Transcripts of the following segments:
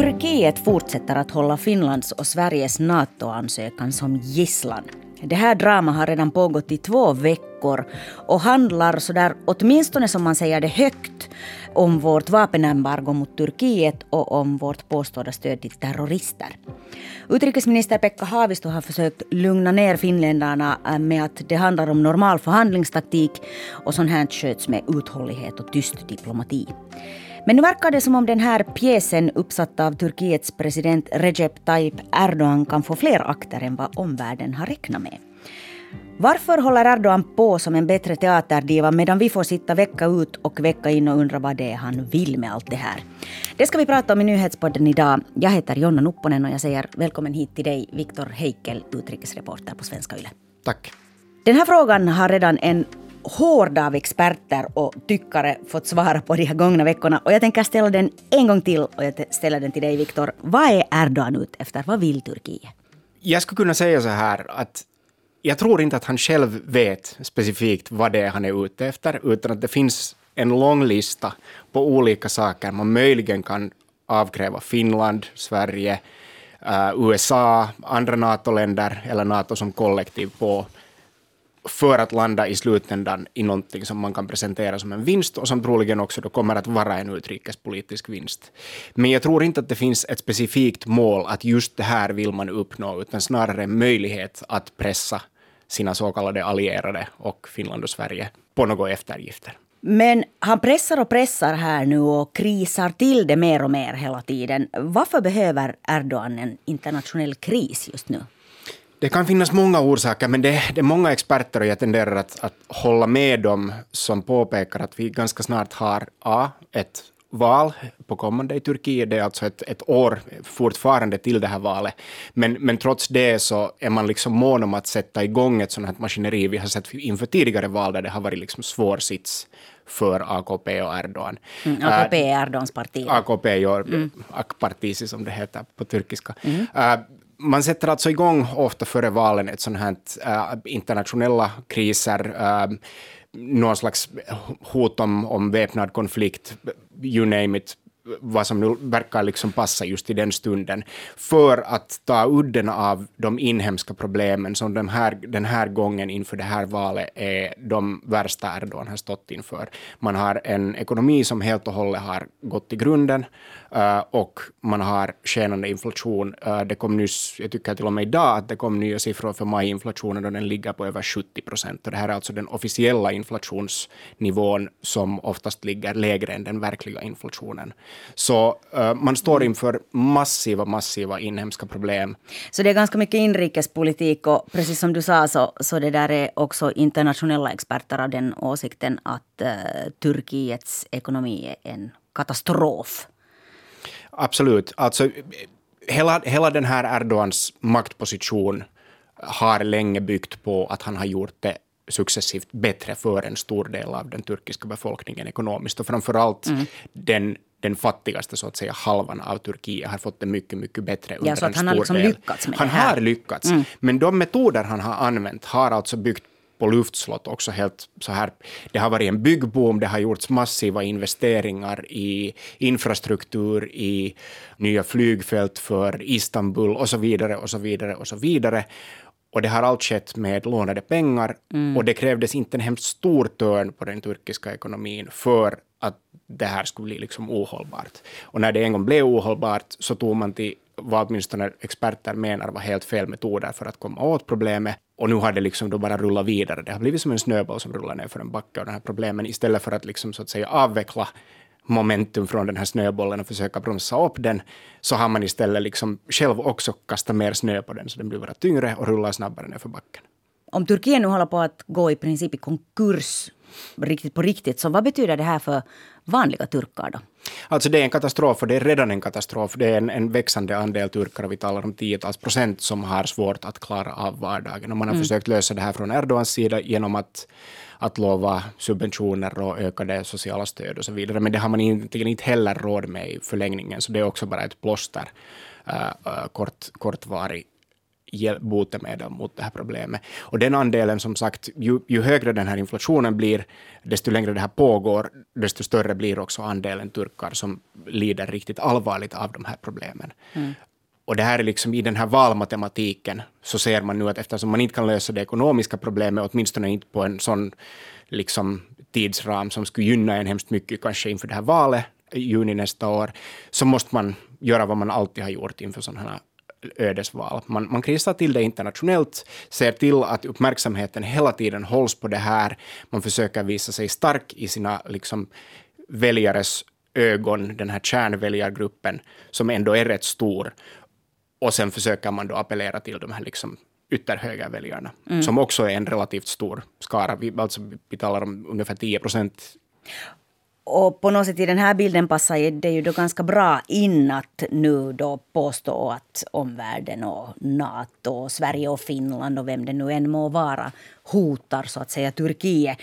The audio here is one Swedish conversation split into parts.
Turkiet fortsätter att hålla Finlands och Sveriges NATO-ansökan som gisslan. Det här dramat har redan pågått i två veckor och handlar sådär, åtminstone som man säger det högt, om vårt vapenembargo mot Turkiet och om vårt påstådda stöd till terrorister. Utrikesminister Pekka Haavisto har försökt lugna ner finländarna eh, med att det handlar om normal förhandlingstaktik och sånt här sköts med uthållighet och tyst diplomati. Men nu verkar det som om den här pjäsen uppsatt av Turkiets president Recep Tayyip Erdogan kan få fler akter än vad omvärlden har räknat med. Varför håller Erdogan på som en bättre teaterdiva medan vi får sitta vecka ut och vecka in och undra vad det är han vill med allt det här? Det ska vi prata om i Nyhetspodden idag. Jag heter Jonna Nupponen och jag säger välkommen hit till dig, Viktor Heikel, utrikesreporter på Svenska Yle. Tack. Den här frågan har redan en hård av experter och tyckare fått svara på de här gångna veckorna. Och jag tänker ställa den en gång till och jag ställer den till dig Viktor. Vad är Erdogan ute efter? Vad vill Turkiet? Jag skulle kunna säga så här att jag tror inte att han själv vet specifikt vad det är han är ute efter, utan att det finns en lång lista på olika saker man möjligen kan avkräva Finland, Sverige, eh, USA, andra NATO-länder eller NATO som kollektiv på för att landa i slutändan i någonting som man kan presentera som en vinst och som troligen också då kommer att vara en utrikespolitisk vinst. Men jag tror inte att det finns ett specifikt mål att just det här vill man uppnå, utan snarare en möjlighet att pressa sina så kallade allierade och Finland och Sverige på några eftergifter. Men han pressar och pressar här nu och krisar till det mer och mer hela tiden. Varför behöver Erdogan en internationell kris just nu? Det kan finnas många orsaker, men det, det är många experter och jag tenderar att, att hålla med dem som påpekar att vi ganska snart har A, ett val på kommande i Turkiet. Det är alltså ett, ett år fortfarande till det här valet. Men, men trots det så är man liksom mån om att sätta igång ett sånt här maskineri. Vi har sett inför tidigare val där det har varit liksom svår sits för AKP och Erdogan. Mm, AKP är Erdogans parti. AKP, ja, mm. Akpartisi som det heter på turkiska. Mm. Uh, man sätter alltså igång ofta före valen ett sånt här äh, internationella kriser, äh, någon slags hot om, om väpnad konflikt, you name it, vad som nu verkar liksom passa just i den stunden, för att ta udden av de inhemska problemen som den här, den här gången inför det här valet är de värsta Erdogan har stått inför. Man har en ekonomi som helt och hållet har gått i grunden, Eh, och man har skenande inflation. Eh, det kom nyss, jag tycker till och med idag, att det kom nya siffror för majinflationen och den ligger på över 70 procent. Och det här är alltså den officiella inflationsnivån som oftast ligger lägre än den verkliga inflationen. Så eh, man står inför massiva, massiva inhemska problem. Så det är ganska mycket inrikespolitik och precis som du sa så, så det där är också internationella experter av den åsikten att Turkiets ekonomi är en katastrof. Absolut. Alltså, hela, hela den här Erdogans maktposition har länge byggt på att han har gjort det successivt bättre för en stor del av den turkiska befolkningen ekonomiskt och framförallt mm. den den fattigaste så att säga halvan av Turkiet har fått det mycket, mycket bättre under ja, så att en han har liksom lyckats med han det här. har lyckats, mm. men de metoder han har använt har alltså byggt på luftslott också helt så här. Det har varit en byggboom, det har gjorts massiva investeringar i infrastruktur, i nya flygfält för Istanbul och så vidare och så vidare och så vidare. Och det har allt skett med lånade pengar mm. och det krävdes inte en hemskt stor törn på den turkiska ekonomin för att det här skulle bli liksom ohållbart. Och när det en gång blev ohållbart så tog man till vad åtminstone experter menar var helt fel metoder för att komma åt problemet. Och nu har det liksom då bara rullat vidare. Det har blivit som en snöboll som rullar ner för en backe och den här problemen istället för att liksom så att säga avveckla momentum från den här snöbollen och försöka bromsa upp den, så har man istället liksom själv också kastat mer snö på den så den blir bara tyngre och rullar snabbare ner för backen. Om Turkiet nu håller på att gå i princip i konkurs riktigt på riktigt, så vad betyder det här för vanliga turkar då? Alltså det är en katastrof och det är redan en katastrof. Det är en, en växande andel turkar vi talar om tiotals procent som har svårt att klara av vardagen. Och man har mm. försökt lösa det här från Erdogans sida genom att, att lova subventioner och ökade sociala stöd och så vidare. Men det har man egentligen inte heller råd med i förlängningen, så det är också bara ett plåster, uh, uh, kort, kortvarig botemedel mot det här problemet. Och den andelen, som sagt, ju, ju högre den här inflationen blir, desto längre det här pågår, desto större blir också andelen turkar som lider riktigt allvarligt av de här problemen. Mm. Och det här är liksom i den här valmatematiken så ser man nu att eftersom man inte kan lösa det ekonomiska problemet, åtminstone inte på en sån liksom, tidsram som skulle gynna en hemskt mycket, kanske inför det här valet i juni nästa år, så måste man göra vad man alltid har gjort inför sådana här ödesval. Man, man krisar till det internationellt, ser till att uppmärksamheten hela tiden hålls på det här. Man försöker visa sig stark i sina liksom, väljares ögon, den här kärnväljargruppen, som ändå är rätt stor. Och sen försöker man då appellera till de här liksom ytterhögerväljarna, mm. som också är en relativt stor skara. Vi, alltså, vi talar om ungefär 10 procent och på något sätt i den här bilden passar det ju då ganska bra in att nu då påstå att omvärlden och Nato och Sverige och Finland och vem det nu än må vara hotar så att säga Turkiet.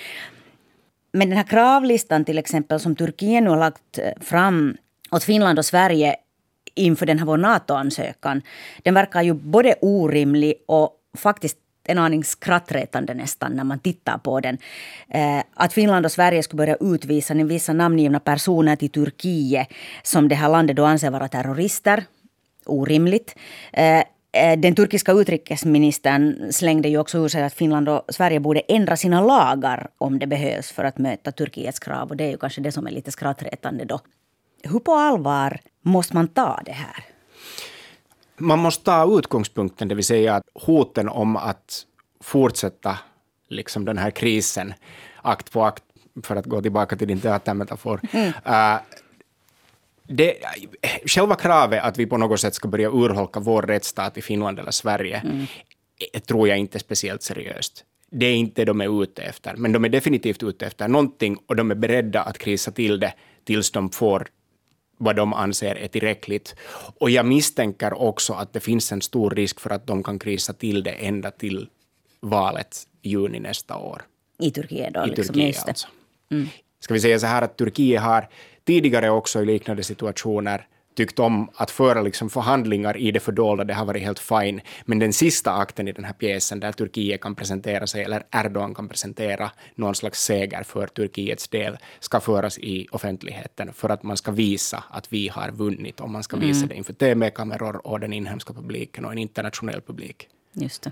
Men den här kravlistan till exempel som Turkiet nu har lagt eh, fram åt Finland och Sverige inför den här vår NATO-ansökan. Den verkar ju både orimlig och faktiskt en aning skrattretande nästan när man tittar på den. Eh, att Finland och Sverige skulle börja utvisa vissa namngivna personer till Turkiet som det här landet då anser vara terrorister. Orimligt. Eh, eh, den turkiska utrikesministern slängde ju också ur sig att Finland och Sverige borde ändra sina lagar om det behövs för att möta Turkiets krav. Och det är ju kanske det som är lite skrattretande då. Hur på allvar måste man ta det här? Man måste ta utgångspunkten, det vill säga hoten om att fortsätta liksom den här krisen akt på akt, för att gå tillbaka till din teatermetafor. Mm. Uh, det, själva kravet att vi på något sätt ska börja urholka vår rättsstat i Finland eller Sverige mm. tror jag inte är speciellt seriöst. Det är inte de är ute efter, men de är definitivt ute efter någonting och de är beredda att krisa till det tills de får vad de anser är tillräckligt. Och jag misstänker också att det finns en stor risk för att de kan krisa till det ända till valet i juni nästa år. I Turkiet då? I liksom, Turkiet alltså. Mm. Ska vi säga så här att Turkiet har tidigare också i liknande situationer tyckt om att föra liksom förhandlingar i det fördolda, det har varit helt fine. Men den sista akten i den här pjäsen där Turkiet kan presentera sig, eller Erdogan kan presentera någon slags seger för Turkiets del, ska föras i offentligheten för att man ska visa att vi har vunnit och man ska visa mm. det inför TV-kameror och den inhemska publiken och en internationell publik. Just det.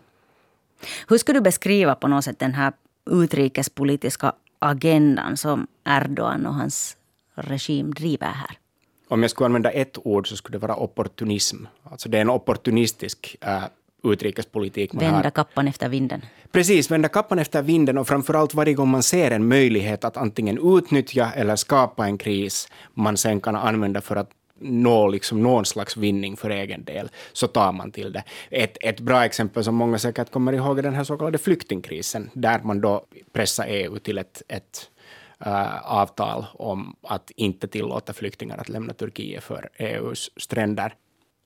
Hur skulle du beskriva på något sätt den här utrikespolitiska agendan som Erdogan och hans regim driver här? Om jag skulle använda ett ord så skulle det vara opportunism. Alltså det är en opportunistisk äh, utrikespolitik man vända har. kappan efter vinden. Precis, vända kappan efter vinden och framförallt varje gång man ser en möjlighet att antingen utnyttja eller skapa en kris man sen kan använda för att nå liksom någon slags vinning för egen del, så tar man till det. Ett, ett bra exempel som många säkert kommer ihåg är den här så kallade flyktingkrisen, där man då pressar EU till ett, ett äh, avtal om att inte tillåta flyktingar att lämna Turkiet för EUs stränder.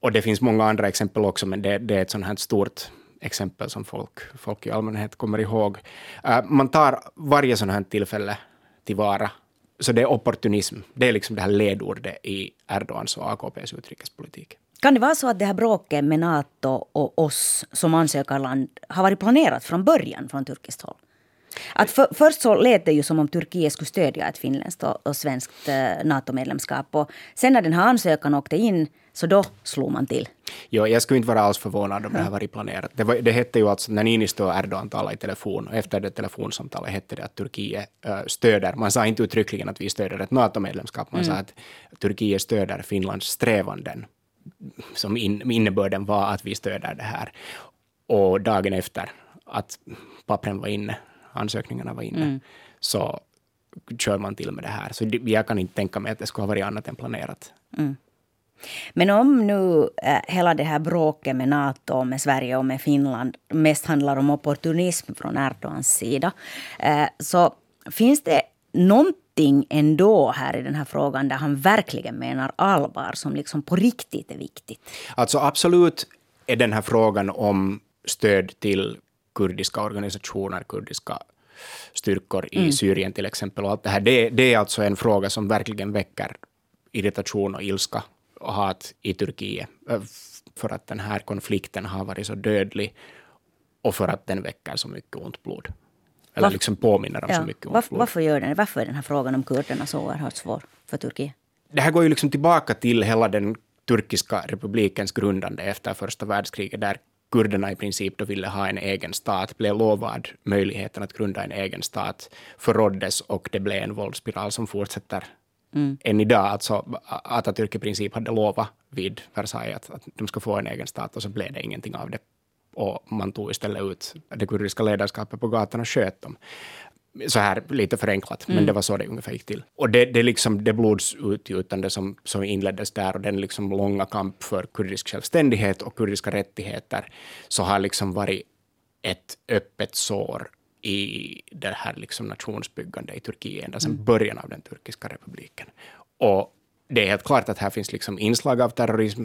Och det finns många andra exempel också, men det, det är ett sånt här stort exempel som folk, folk i allmänhet kommer ihåg. Äh, man tar varje sånt här tillfälle tillvara. Så det är opportunism. Det är liksom det här ledordet i Erdogans och AKPs utrikespolitik. Kan det vara så att det här bråket med Nato och oss som ansökarland har varit planerat från början från turkiskt håll? Att för, först så lät det ju som om Turkiet skulle stödja ett finländskt och, och svenskt eh, NATO-medlemskap. Och sen när den här ansökan åkte in, så då slog man till. Jo, jag skulle inte vara alls förvånad om det här varit planerat. Det, var, det hette ju alltså när Niinistö och Erdogan talade i telefon, och efter det telefonsamtalet hette det att Turkiet äh, stöder, man sa inte uttryckligen att vi stöder ett NATO-medlemskap, man mm. sa att Turkiet stöder Finlands strävanden, som in, innebörden var att vi stöder det här. Och dagen efter att pappren var inne ansökningarna var inne, mm. så kör man till med det här. Så jag kan inte tänka mig att det skulle ha varit annat än planerat. Mm. Men om nu äh, hela det här bråket med Nato, med Sverige och med Finland mest handlar om opportunism från Erdogans sida, äh, så finns det någonting ändå här i den här frågan där han verkligen menar allvar, som liksom på riktigt är viktigt? Alltså absolut är den här frågan om stöd till kurdiska organisationer, kurdiska styrkor i mm. Syrien till exempel. Och allt det, här, det, det, är alltså en fråga som verkligen väcker irritation och ilska och hat i Turkiet. för att den här konflikten har varit så dödlig och för att den väcker så mycket ont blod. Eller varför, liksom påminner om ja, så mycket ont varför, blod. Varför, gör den, varför är den här frågan om kurderna så oerhört svår för Turkiet? Det här går ju liksom tillbaka till hela den turkiska republikens grundande efter första världskriget, där kurderna i princip då ville ha en egen stat, blev lovad möjligheten att grunda en egen stat, förråddes och det blev en våldsspiral som fortsätter mm. än idag. Alltså Atatürk i princip hade lovat vid Versailles att, att de ska få en egen stat och så blev det ingenting av det. Och man tog istället ut det kurdiska ledarskapet på gatan och sköt dem så här lite förenklat, mm. men det var så det ungefär gick till. Och det, det, liksom, det blodsutgjutande som, som inleddes där och den liksom långa kamp för kurdisk självständighet och kurdiska rättigheter, så har liksom varit ett öppet sår i det här liksom nationsbyggande i Turkiet ända sedan mm. början av den turkiska republiken. Och det är helt klart att här finns liksom inslag av terrorism.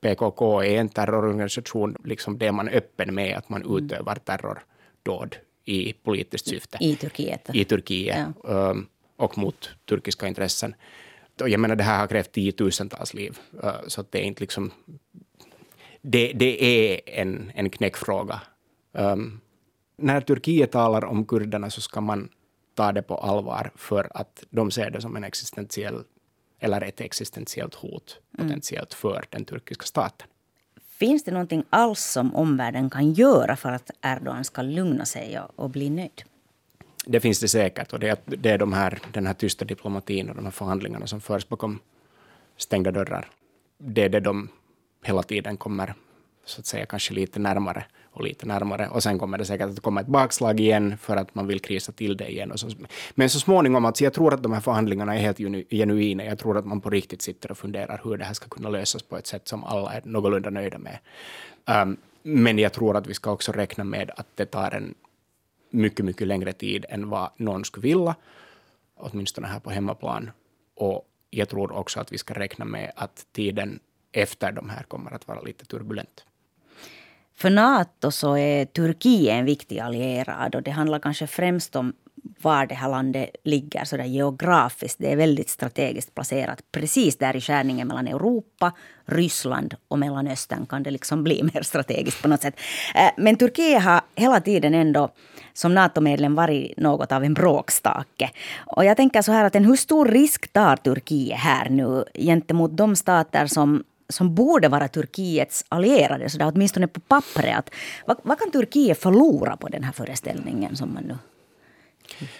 PKK är en terrororganisation, liksom det är man öppen med, att man mm. utövar terrordåd i politiskt syfte. I Turkiet? I Turkiet ja. um, och mot turkiska intressen. Jag menar, det här har krävt tiotusentals liv, uh, så det är inte liksom... Det, det är en, en knäckfråga. Um, när Turkiet talar om kurderna så ska man ta det på allvar för att de ser det som en existentiell eller ett existentiellt hot mm. potentiellt för den turkiska staten. Finns det någonting alls som omvärlden kan göra för att Erdogan ska lugna sig och, och bli nöjd? Det finns det säkert. Och det är, det är de här, den här tysta diplomatin och de här förhandlingarna som förs bakom stängda dörrar. Det är det de hela tiden kommer så att säga kanske lite närmare och lite närmare. Och sen kommer det säkert att komma ett bakslag igen för att man vill krisa till det igen. Så, men så småningom, alltså jag tror att de här förhandlingarna är helt genuina. Jag tror att man på riktigt sitter och funderar hur det här ska kunna lösas på ett sätt som alla är någorlunda nöjda med. Um, men jag tror att vi ska också räkna med att det tar en mycket, mycket längre tid än vad någon skulle vilja, åtminstone här på hemmaplan. Och jag tror också att vi ska räkna med att tiden efter de här kommer att vara lite turbulent. För Nato så är Turkiet en viktig allierad och det handlar kanske främst om var det här landet ligger så där geografiskt. Det är väldigt strategiskt placerat. Precis där i skärningen mellan Europa, Ryssland och Mellanöstern kan det liksom bli mer strategiskt på något sätt. Eh, men Turkiet har hela tiden ändå som NATO-medlem varit något av en bråkstake. Och jag tänker så här att en hur stor risk tar Turkiet här nu gentemot de stater som som borde vara Turkiets allierade, så där, åtminstone på pappret. vad, vad kan Turkiet förlora på den här föreställningen som man nu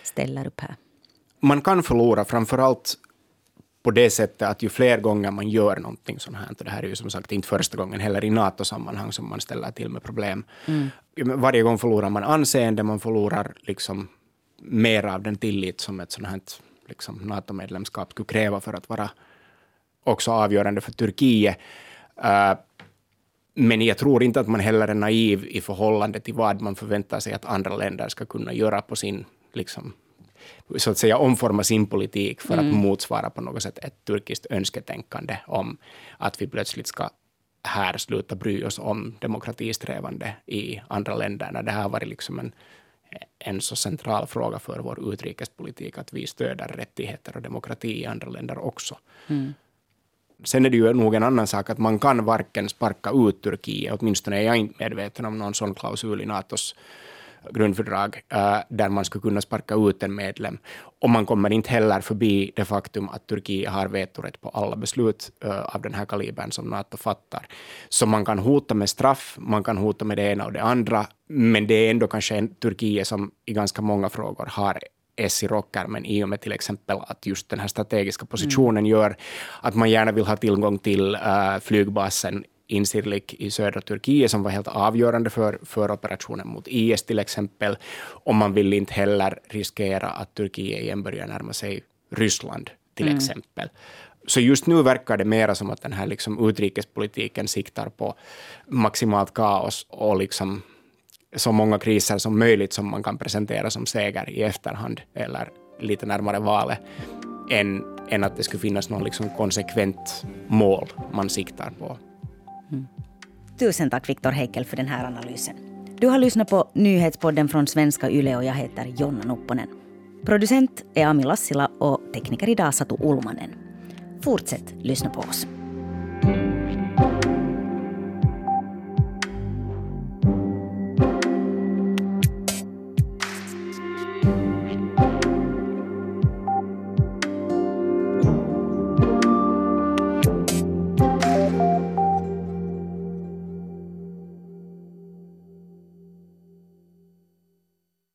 ställer upp här? Man kan förlora framför allt på det sättet att ju fler gånger man gör någonting sånt här, och det här är ju som sagt inte första gången heller i NATO-sammanhang som man ställer till med problem. Mm. Varje gång förlorar man anseende, man förlorar liksom mer av den tillit som ett sånt här liksom, NATO-medlemskap skulle kräva för att vara också avgörande för Turkiet. Uh, men jag tror inte att man heller är naiv i förhållande till vad man förväntar sig att andra länder ska kunna göra på sin, liksom, så att säga omforma sin politik för mm. att motsvara på något sätt ett turkiskt önsketänkande om att vi plötsligt ska här sluta bry oss om demokratisträvande i andra länder, när det här har varit liksom en, en så central fråga för vår utrikespolitik, att vi stöder rättigheter och demokrati i andra länder också. Mm. Sen är det ju nog en annan sak att man kan varken sparka ut Turkiet, åtminstone är jag inte medveten om någon sån klausul i Natos grundfördrag eh, där man skulle kunna sparka ut en medlem. Och man kommer inte heller förbi det faktum att Turkiet har vetorätt på alla beslut eh, av den här kalibern som Nato fattar. Så man kan hota med straff, man kan hota med det ena och det andra, men det är ändå kanske en Turkiet som i ganska många frågor har S i rockärmen i och med till exempel att just den här strategiska positionen mm. gör att man gärna vill ha tillgång till uh, flygbasen Incirlik i södra Turkiet som var helt avgörande för, för operationen mot IS till exempel. Och man vill inte heller riskera att Turkiet igen börjar närma sig Ryssland till mm. exempel. Så just nu verkar det mera som att den här liksom utrikespolitiken siktar på maximalt kaos och liksom så många kriser som möjligt som man kan presentera som seger i efterhand eller lite närmare valet än, än att det skulle finnas någon liksom konsekvent mål man siktar på. Mm. Tusen tack Viktor Heikel för den här analysen. Du har lyssnat på nyhetspodden från svenska YLE och jag heter Jonna Nupponen. Producent är Ami Lassila och tekniker idag Satu Ulmanen. Fortsätt lyssna på oss.